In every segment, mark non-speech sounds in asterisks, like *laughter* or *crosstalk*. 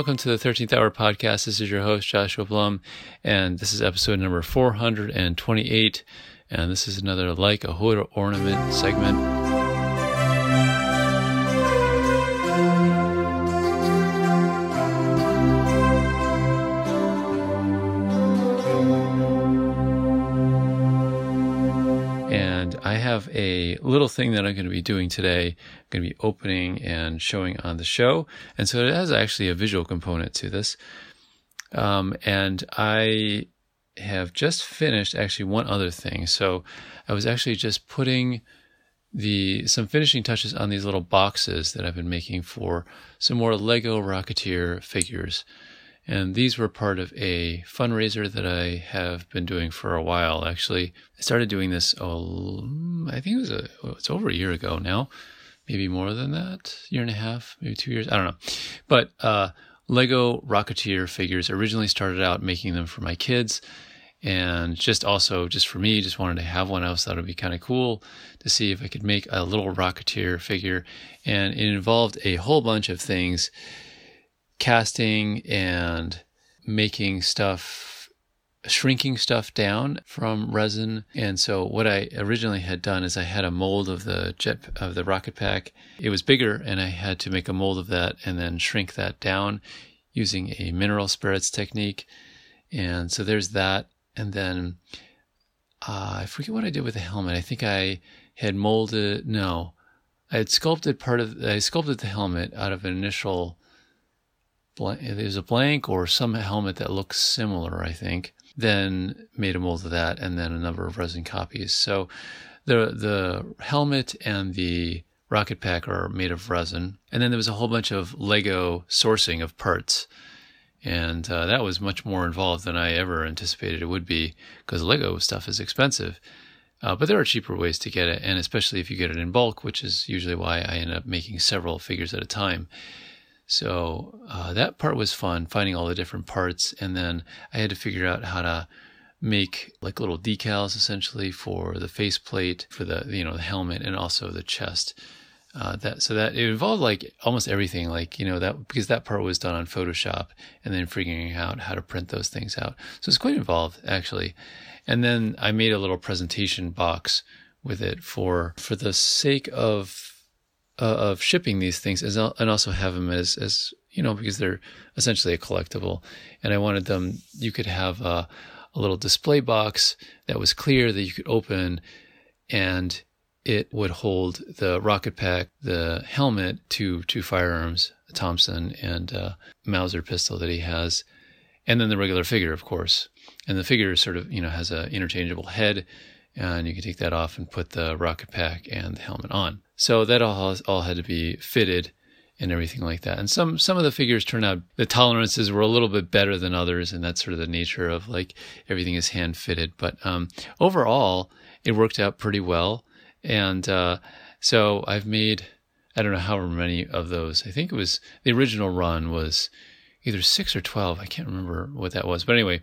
Welcome to the 13th Hour Podcast. This is your host, Joshua Blum, and this is episode number 428. And this is another Like a Hood Ornament segment. Have a little thing that I'm going to be doing today. I'm going to be opening and showing on the show. And so it has actually a visual component to this. Um, and I have just finished actually one other thing. So I was actually just putting the some finishing touches on these little boxes that I've been making for some more Lego Rocketeer figures. And these were part of a fundraiser that I have been doing for a while. Actually, I started doing this, oh, I think it was a, it's over a year ago now, maybe more than that, year and a half, maybe two years. I don't know. But uh, Lego Rocketeer figures originally started out making them for my kids. And just also, just for me, just wanted to have one. Always thought it'd be kind of cool to see if I could make a little Rocketeer figure. And it involved a whole bunch of things casting and making stuff, shrinking stuff down from resin. And so what I originally had done is I had a mold of the jet of the rocket pack. It was bigger and I had to make a mold of that and then shrink that down using a mineral spirits technique. And so there's that. And then uh, I forget what I did with the helmet. I think I had molded, no, I had sculpted part of, I sculpted the helmet out of an initial there's a blank or some helmet that looks similar, I think. Then made a mold of that, and then a number of resin copies. So the the helmet and the rocket pack are made of resin, and then there was a whole bunch of Lego sourcing of parts, and uh, that was much more involved than I ever anticipated it would be because Lego stuff is expensive. Uh, but there are cheaper ways to get it, and especially if you get it in bulk, which is usually why I end up making several figures at a time. So uh, that part was fun, finding all the different parts. And then I had to figure out how to make like little decals essentially for the faceplate, for the, you know, the helmet and also the chest. Uh, that so that it involved like almost everything like you know that because that part was done on photoshop and then figuring out how to print those things out so it's quite involved actually and then i made a little presentation box with it for for the sake of uh, of shipping these things and also have them as, as, you know, because they're essentially a collectible. And I wanted them, you could have a, a little display box that was clear that you could open and it would hold the rocket pack, the helmet, two two firearms, a Thompson and a Mauser pistol that he has, and then the regular figure, of course. And the figure sort of you know has a interchangeable head, and you can take that off and put the rocket pack and the helmet on. So that all all had to be fitted and everything like that. And some some of the figures turned out the tolerances were a little bit better than others, and that's sort of the nature of like everything is hand fitted. But um, overall, it worked out pretty well. And uh, so I've made I don't know however many of those. I think it was the original run was either six or twelve. I can't remember what that was, but anyway,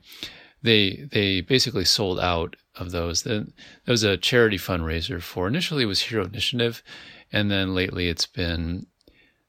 they they basically sold out of those. Then was a charity fundraiser for initially it was Hero Initiative, and then lately it's been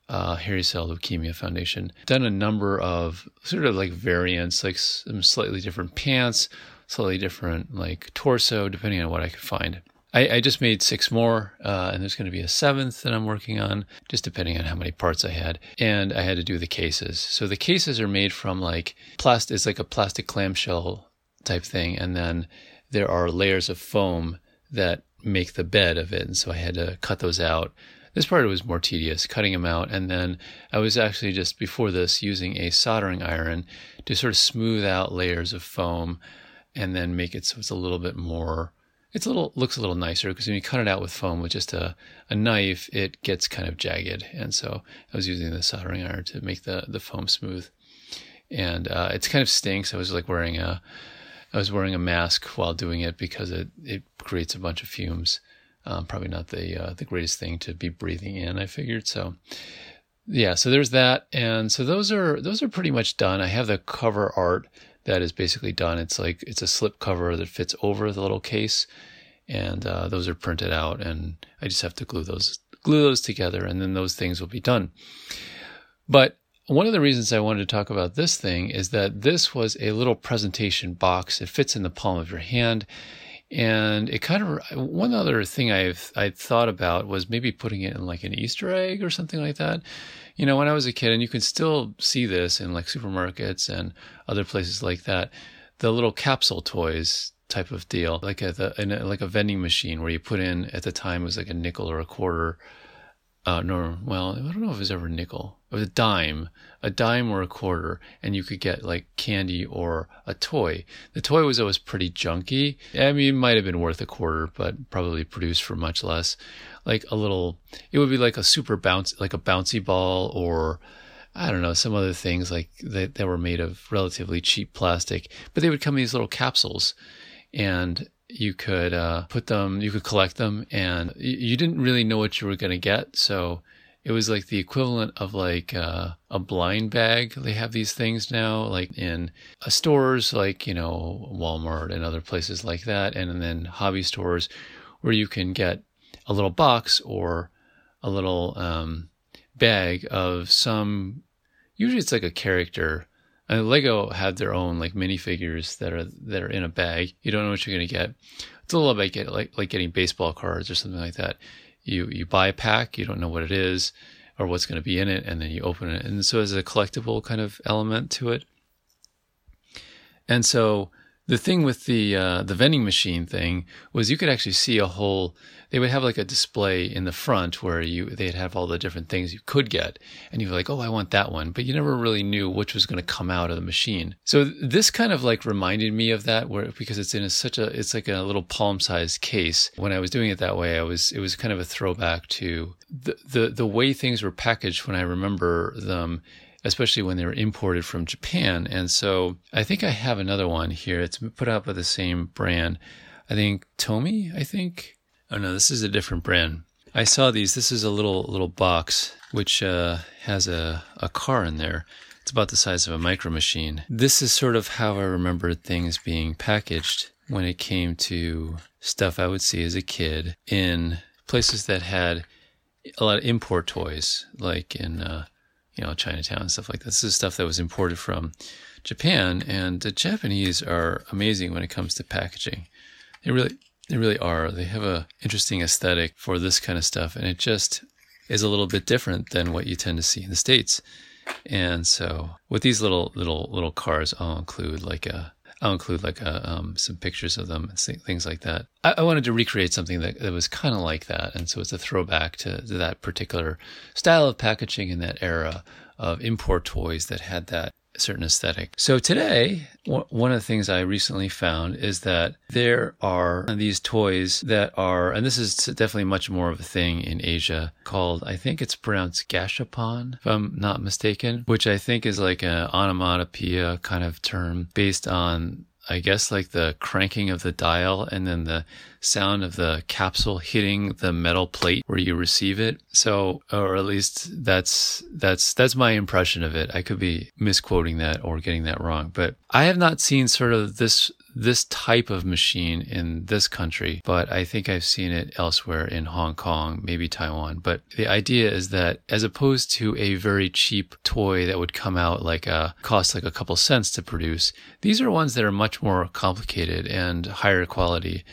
uh, Hairy Cell Leukemia Foundation. Done a number of sort of like variants, like some slightly different pants, slightly different like torso, depending on what I could find. I, I just made six more, uh, and there's going to be a seventh that I'm working on, just depending on how many parts I had. And I had to do the cases. So the cases are made from like plastic, it's like a plastic clamshell type thing, and then there are layers of foam that make the bed of it. And so I had to cut those out. This part was more tedious, cutting them out. And then I was actually just before this using a soldering iron to sort of smooth out layers of foam and then make it so it's a little bit more it's a little looks a little nicer because when you cut it out with foam with just a, a knife, it gets kind of jagged. And so I was using the soldering iron to make the the foam smooth. And uh, it's kind of stinks. I was like wearing a I was wearing a mask while doing it because it, it creates a bunch of fumes. Um, probably not the uh, the greatest thing to be breathing in. I figured so. Yeah, so there's that, and so those are those are pretty much done. I have the cover art that is basically done. It's like it's a slip cover that fits over the little case, and uh, those are printed out, and I just have to glue those glue those together, and then those things will be done. But one of the reasons I wanted to talk about this thing is that this was a little presentation box. It fits in the palm of your hand. And it kind of one other thing I've I thought about was maybe putting it in like an Easter egg or something like that. You know, when I was a kid, and you can still see this in like supermarkets and other places like that, the little capsule toys type of deal, like a, the, a, like a vending machine where you put in at the time it was like a nickel or a quarter. Uh, no, well, I don't know if it was ever nickel. A dime, a dime or a quarter, and you could get like candy or a toy. The toy was always pretty junky. I mean, it might have been worth a quarter, but probably produced for much less. Like a little, it would be like a super bounce, like a bouncy ball or I don't know, some other things like that, that were made of relatively cheap plastic, but they would come in these little capsules and you could uh, put them, you could collect them, and you didn't really know what you were going to get. So it was like the equivalent of like uh, a blind bag. They have these things now, like in uh, stores like, you know, Walmart and other places like that. And then hobby stores where you can get a little box or a little um, bag of some, usually it's like a character and Lego had their own like minifigures that are that are in a bag. You don't know what you're gonna get. It's a little get, like like getting baseball cards or something like that. You you buy a pack, you don't know what it is or what's going to be in it, and then you open it, and so there's a collectible kind of element to it. And so the thing with the uh, the vending machine thing was you could actually see a whole they would have like a display in the front where you they'd have all the different things you could get. And you're like oh i want that one but you never really knew which was going to come out of the machine. So this kind of like reminded me of that where because it's in a, such a it's like a little palm sized case. When i was doing it that way i was it was kind of a throwback to the the, the way things were packaged when i remember them especially when they were imported from Japan. And so I think I have another one here. It's put out by the same brand. I think Tomy, I think. Oh no, this is a different brand. I saw these. This is a little little box which uh, has a, a car in there. It's about the size of a micro machine. This is sort of how I remembered things being packaged when it came to stuff I would see as a kid in places that had a lot of import toys, like in uh, you know Chinatown and stuff like that. This is stuff that was imported from Japan, and the Japanese are amazing when it comes to packaging. They really they really are. They have a interesting aesthetic for this kind of stuff, and it just is a little bit different than what you tend to see in the states. And so, with these little little little cars, I'll include like a I'll include like a, um, some pictures of them and things like that. I, I wanted to recreate something that, that was kind of like that, and so it's a throwback to, to that particular style of packaging in that era of import toys that had that certain aesthetic. So today, one of the things I recently found is that there are these toys that are, and this is definitely much more of a thing in Asia, called, I think it's pronounced gashapon, if I'm not mistaken, which I think is like an onomatopoeia kind of term based on I guess like the cranking of the dial and then the sound of the capsule hitting the metal plate where you receive it. So, or at least that's, that's, that's my impression of it. I could be misquoting that or getting that wrong, but I have not seen sort of this this type of machine in this country, but I think I've seen it elsewhere in Hong Kong, maybe Taiwan. But the idea is that as opposed to a very cheap toy that would come out like a cost like a couple cents to produce, these are ones that are much more complicated and higher quality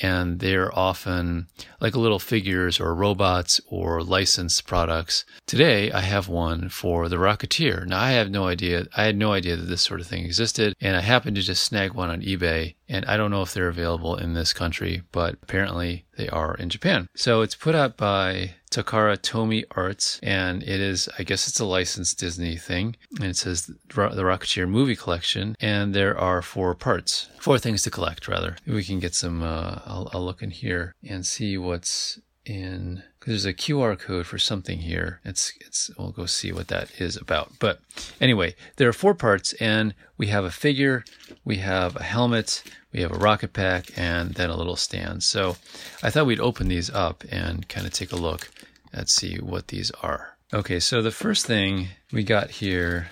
and they're often like little figures or robots or licensed products. Today, I have one for the Rocketeer. Now, I have no idea, I had no idea that this sort of thing existed, and I happened to just snag one on eBay, and I don't know if they're available in this country, but apparently they are in Japan. So it's put out by Takara Tomy Arts, and it is, I guess it's a licensed Disney thing. And it says the Rocketeer movie collection, and there are four parts, four things to collect, rather. We can get some, uh, I'll, I'll look in here and see what's in because there's a QR code for something here. It's it's we'll go see what that is about. But anyway, there are four parts, and we have a figure, we have a helmet, we have a rocket pack, and then a little stand. So I thought we'd open these up and kind of take a look and see what these are. Okay, so the first thing we got here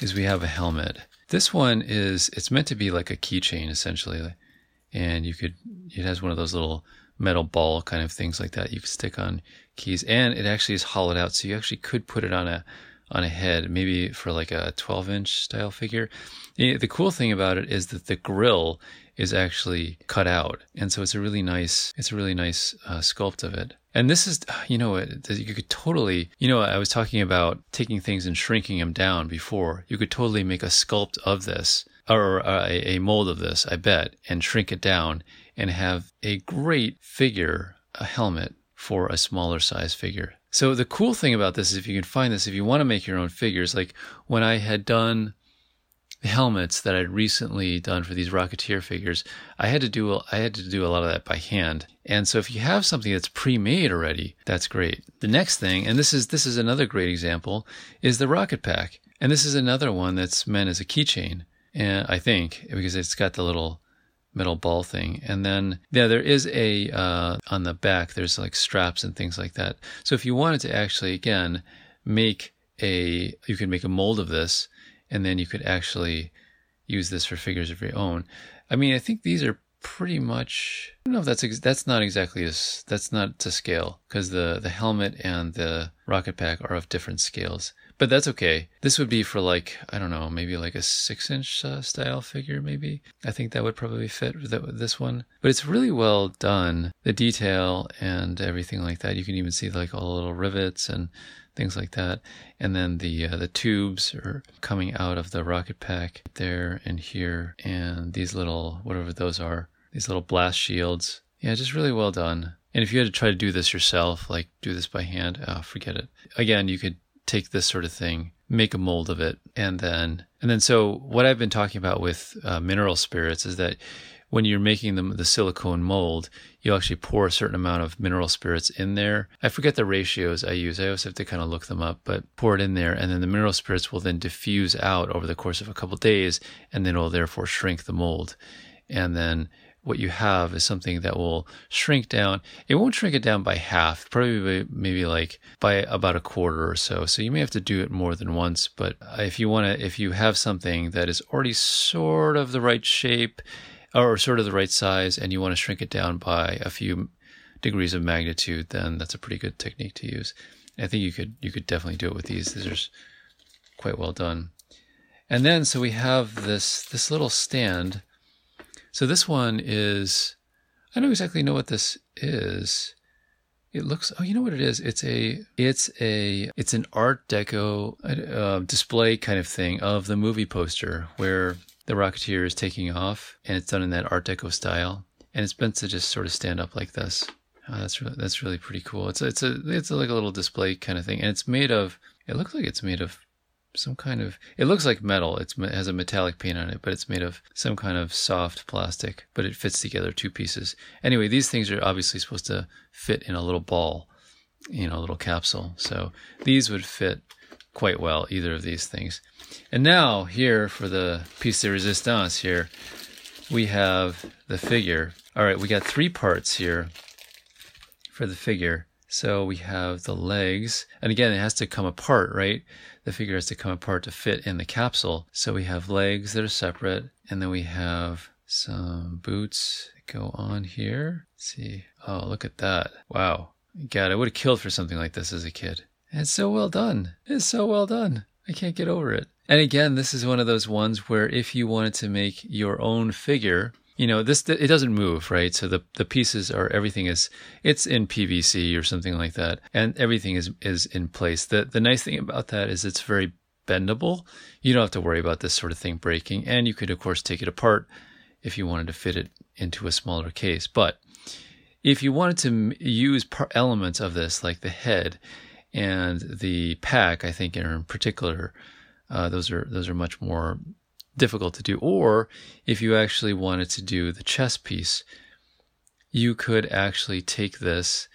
is we have a helmet. This one is it's meant to be like a keychain essentially, and you could it has one of those little metal ball kind of things like that you could stick on keys and it actually is hollowed out so you actually could put it on a on a head, maybe for like a 12 inch style figure. Eh, the cool thing about it is that the grill is actually cut out, and so it's a really nice, it's a really nice uh, sculpt of it. And this is, *sighs* you know, you could totally, you know, I was talking about taking things and shrinking them down before. You could totally make a sculpt of this or a, a mold of this, I bet, and shrink it down and have a great figure, a helmet for a smaller size figure. So the cool thing about this is if you can find this, if you want to make your own figures, like when I had done helmets that I'd recently done for these Rocketeer figures, I had to do I had to do a lot of that by hand. And so if you have something that's pre-made already, that's great. The next thing, and this is this is another great example, is the Rocket Pack. And this is another one that's meant as a keychain. And I think because it's got the little metal ball thing. And then, yeah, there is a, uh, on the back, there's like straps and things like that. So if you wanted to actually, again, make a, you can make a mold of this and then you could actually use this for figures of your own. I mean, I think these are pretty much. I don't know if that's ex- that's not exactly as that's not to scale because the the helmet and the rocket pack are of different scales. But that's okay. This would be for like I don't know, maybe like a six inch uh, style figure. Maybe I think that would probably fit with this one. But it's really well done. The detail and everything like that. You can even see like all the little rivets and things like that. And then the uh, the tubes are coming out of the rocket pack there and here, and these little whatever those are, these little blast shields. Yeah, just really well done. And if you had to try to do this yourself, like do this by hand, oh, forget it. Again, you could take this sort of thing, make a mold of it, and then and then so what I've been talking about with uh, mineral spirits is that when you're making them the silicone mold, you actually pour a certain amount of mineral spirits in there. I forget the ratios I use. I always have to kind of look them up, but pour it in there, and then the mineral spirits will then diffuse out over the course of a couple of days, and then it'll therefore shrink the mold. And then what you have is something that will shrink down. It won't shrink it down by half, probably maybe like by about a quarter or so. So you may have to do it more than once. But if you want to, if you have something that is already sort of the right shape or sort of the right size and you want to shrink it down by a few degrees of magnitude, then that's a pretty good technique to use. I think you could you could definitely do it with these. These are quite well done. And then so we have this this little stand. So this one is I don't exactly know what this is. It looks oh you know what it is? It's a it's a it's an art deco uh, display kind of thing of the movie poster where the Rocketeer is taking off, and it's done in that Art Deco style, and it's meant to just sort of stand up like this. Oh, that's really that's really pretty cool. It's a, it's a it's a, like a little display kind of thing, and it's made of. It looks like it's made of some kind of. It looks like metal. It's, it has a metallic paint on it, but it's made of some kind of soft plastic. But it fits together two pieces. Anyway, these things are obviously supposed to fit in a little ball, you know, a little capsule. So these would fit quite well, either of these things. And now here for the piece de resistance here, we have the figure. All right, we got three parts here for the figure. So we have the legs, and again, it has to come apart, right? The figure has to come apart to fit in the capsule. So we have legs that are separate, and then we have some boots that go on here. Let's see. Oh, look at that. Wow. God, I would have killed for something like this as a kid. It's so well done. It's so well done. I can't get over it. And again, this is one of those ones where if you wanted to make your own figure, you know, this it doesn't move, right? So the the pieces are everything is it's in PVC or something like that, and everything is is in place. The the nice thing about that is it's very bendable. You don't have to worry about this sort of thing breaking, and you could of course take it apart if you wanted to fit it into a smaller case. But if you wanted to use elements of this, like the head, and the pack, I think, in particular, uh, those are those are much more difficult to do. Or if you actually wanted to do the chess piece, you could actually take this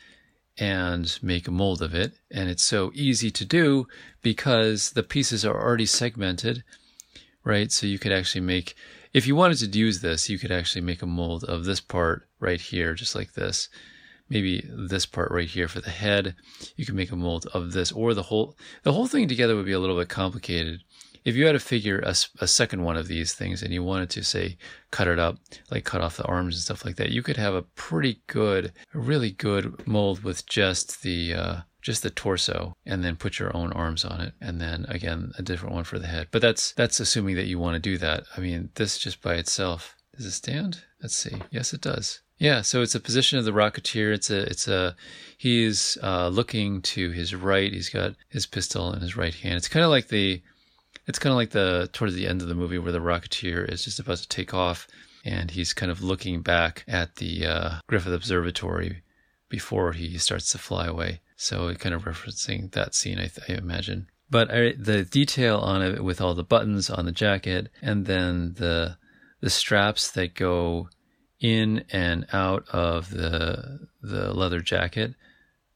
and make a mold of it, and it's so easy to do because the pieces are already segmented, right? So you could actually make, if you wanted to use this, you could actually make a mold of this part right here, just like this maybe this part right here for the head. You can make a mold of this or the whole, the whole thing together would be a little bit complicated. If you had to figure a, a second one of these things and you wanted to say cut it up, like cut off the arms and stuff like that, you could have a pretty good, a really good mold with just the, uh, just the torso and then put your own arms on it and then again a different one for the head. But that's that's assuming that you want to do that. I mean this just by itself does it stand? Let's see. Yes it does. Yeah so it's a position of the rocketeer. It's a it's a he's uh, looking to his right. He's got his pistol in his right hand. It's kind of like the it's kind of like the towards the end of the movie where the rocketeer is just about to take off and he's kind of looking back at the uh, griffith observatory before he starts to fly away so it kind of referencing that scene, I, th- I imagine. But I, the detail on it with all the buttons on the jacket and then the the straps that go in and out of the the leather jacket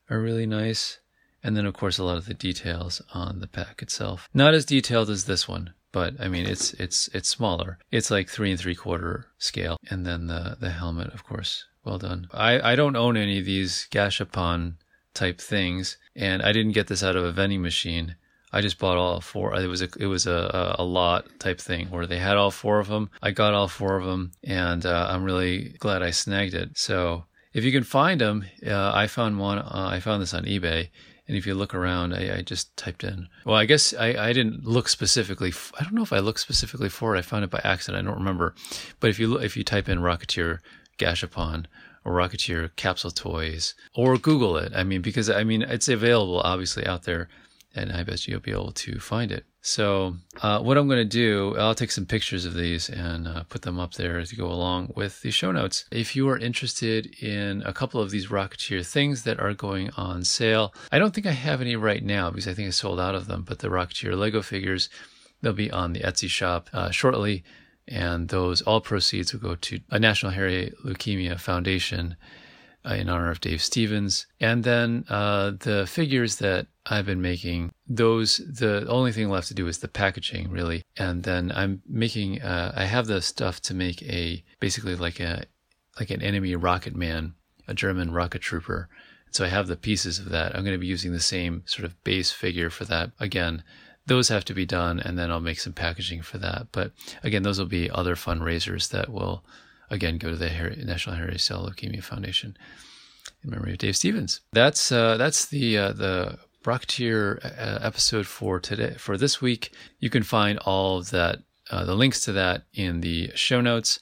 are really nice. And then of course a lot of the details on the pack itself. Not as detailed as this one, but I mean it's it's it's smaller. It's like three and three quarter scale. And then the the helmet, of course, well done. I, I don't own any of these Gashapon type things. And I didn't get this out of a vending machine. I just bought all four. It was a it was a, a lot type thing where they had all four of them. I got all four of them, and uh, I'm really glad I snagged it. So if you can find them, uh, I found one. Uh, I found this on eBay, and if you look around, I, I just typed in. Well, I guess I, I didn't look specifically. F- I don't know if I looked specifically for it. I found it by accident. I don't remember. But if you look, if you type in Rocketeer Gashapon or Rocketeer capsule toys or Google it. I mean, because I mean, it's available obviously out there and I bet you'll be able to find it. So, uh, what I'm going to do, I'll take some pictures of these and uh, put them up there to go along with the show notes. If you are interested in a couple of these Rocketeer things that are going on sale, I don't think I have any right now because I think I sold out of them, but the Rocketeer Lego figures, they'll be on the Etsy shop uh, shortly and those all proceeds will go to a National Hairy Leukemia Foundation in honor of Dave Stevens. And then uh, the figures that I've been making, those the only thing left to do is the packaging, really. And then I'm making, uh, I have the stuff to make a basically like a like an enemy rocket man, a German rocket trooper. So I have the pieces of that. I'm going to be using the same sort of base figure for that again those have to be done, and then I'll make some packaging for that. But again, those will be other fundraisers that will again go to the Hairy, National Hairy Cell Leukemia Foundation in memory of Dave Stevens. That's uh, that's the uh, the Rocketeer uh, episode for today for this week. You can find all of that uh, the links to that in the show notes.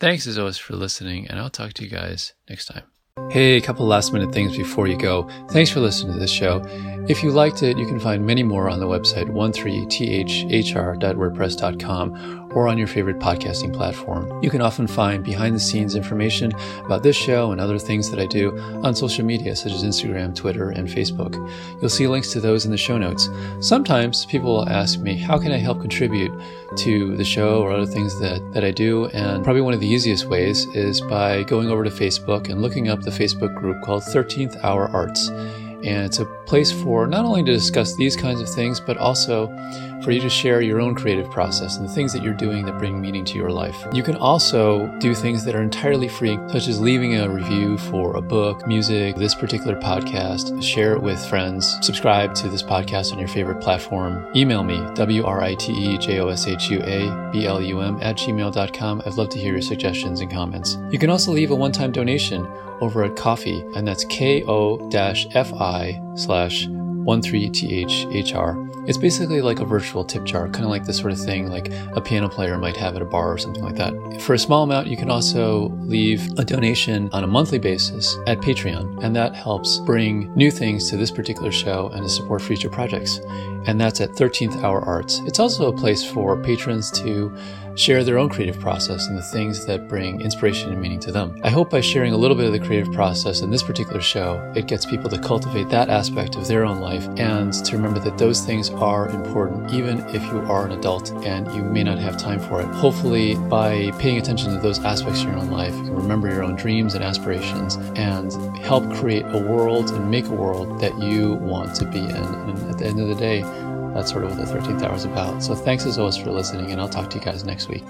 Thanks as always for listening, and I'll talk to you guys next time. Hey, a couple last minute things before you go. Thanks for listening to this show. If you liked it, you can find many more on the website 13thhr.wordpress.com or on your favorite podcasting platform. You can often find behind the scenes information about this show and other things that I do on social media such as Instagram, Twitter, and Facebook. You'll see links to those in the show notes. Sometimes people will ask me, how can I help contribute to the show or other things that, that I do? And probably one of the easiest ways is by going over to Facebook and looking up the Facebook group called 13th Hour Arts. And it's a place for not only to discuss these kinds of things, but also for you to share your own creative process and the things that you're doing that bring meaning to your life. You can also do things that are entirely free, such as leaving a review for a book, music, this particular podcast, share it with friends, subscribe to this podcast on your favorite platform. Email me, W-R-I-T-E-J-O-S-H-U-A-B-L-U-M at gmail.com. I'd love to hear your suggestions and comments. You can also leave a one-time donation over at Ko-fi, and that's ko-fi slash 13thhr. It's basically like a virtual tip jar, kind of like the sort of thing like a piano player might have at a bar or something like that. For a small amount, you can also leave a donation on a monthly basis at Patreon, and that helps bring new things to this particular show and to support future projects. And that's at 13th Hour Arts. It's also a place for patrons to share their own creative process and the things that bring inspiration and meaning to them. I hope by sharing a little bit of the creative process in this particular show, it gets people to cultivate that aspect of their own life and to remember that those things are important, even if you are an adult and you may not have time for it. Hopefully, by paying attention to those aspects of your own life, you remember your own dreams and aspirations and help create a world and make a world that you want to be in. And at the end of the day, that's sort of what the 13th hour is about. So thanks as always for listening, and I'll talk to you guys next week.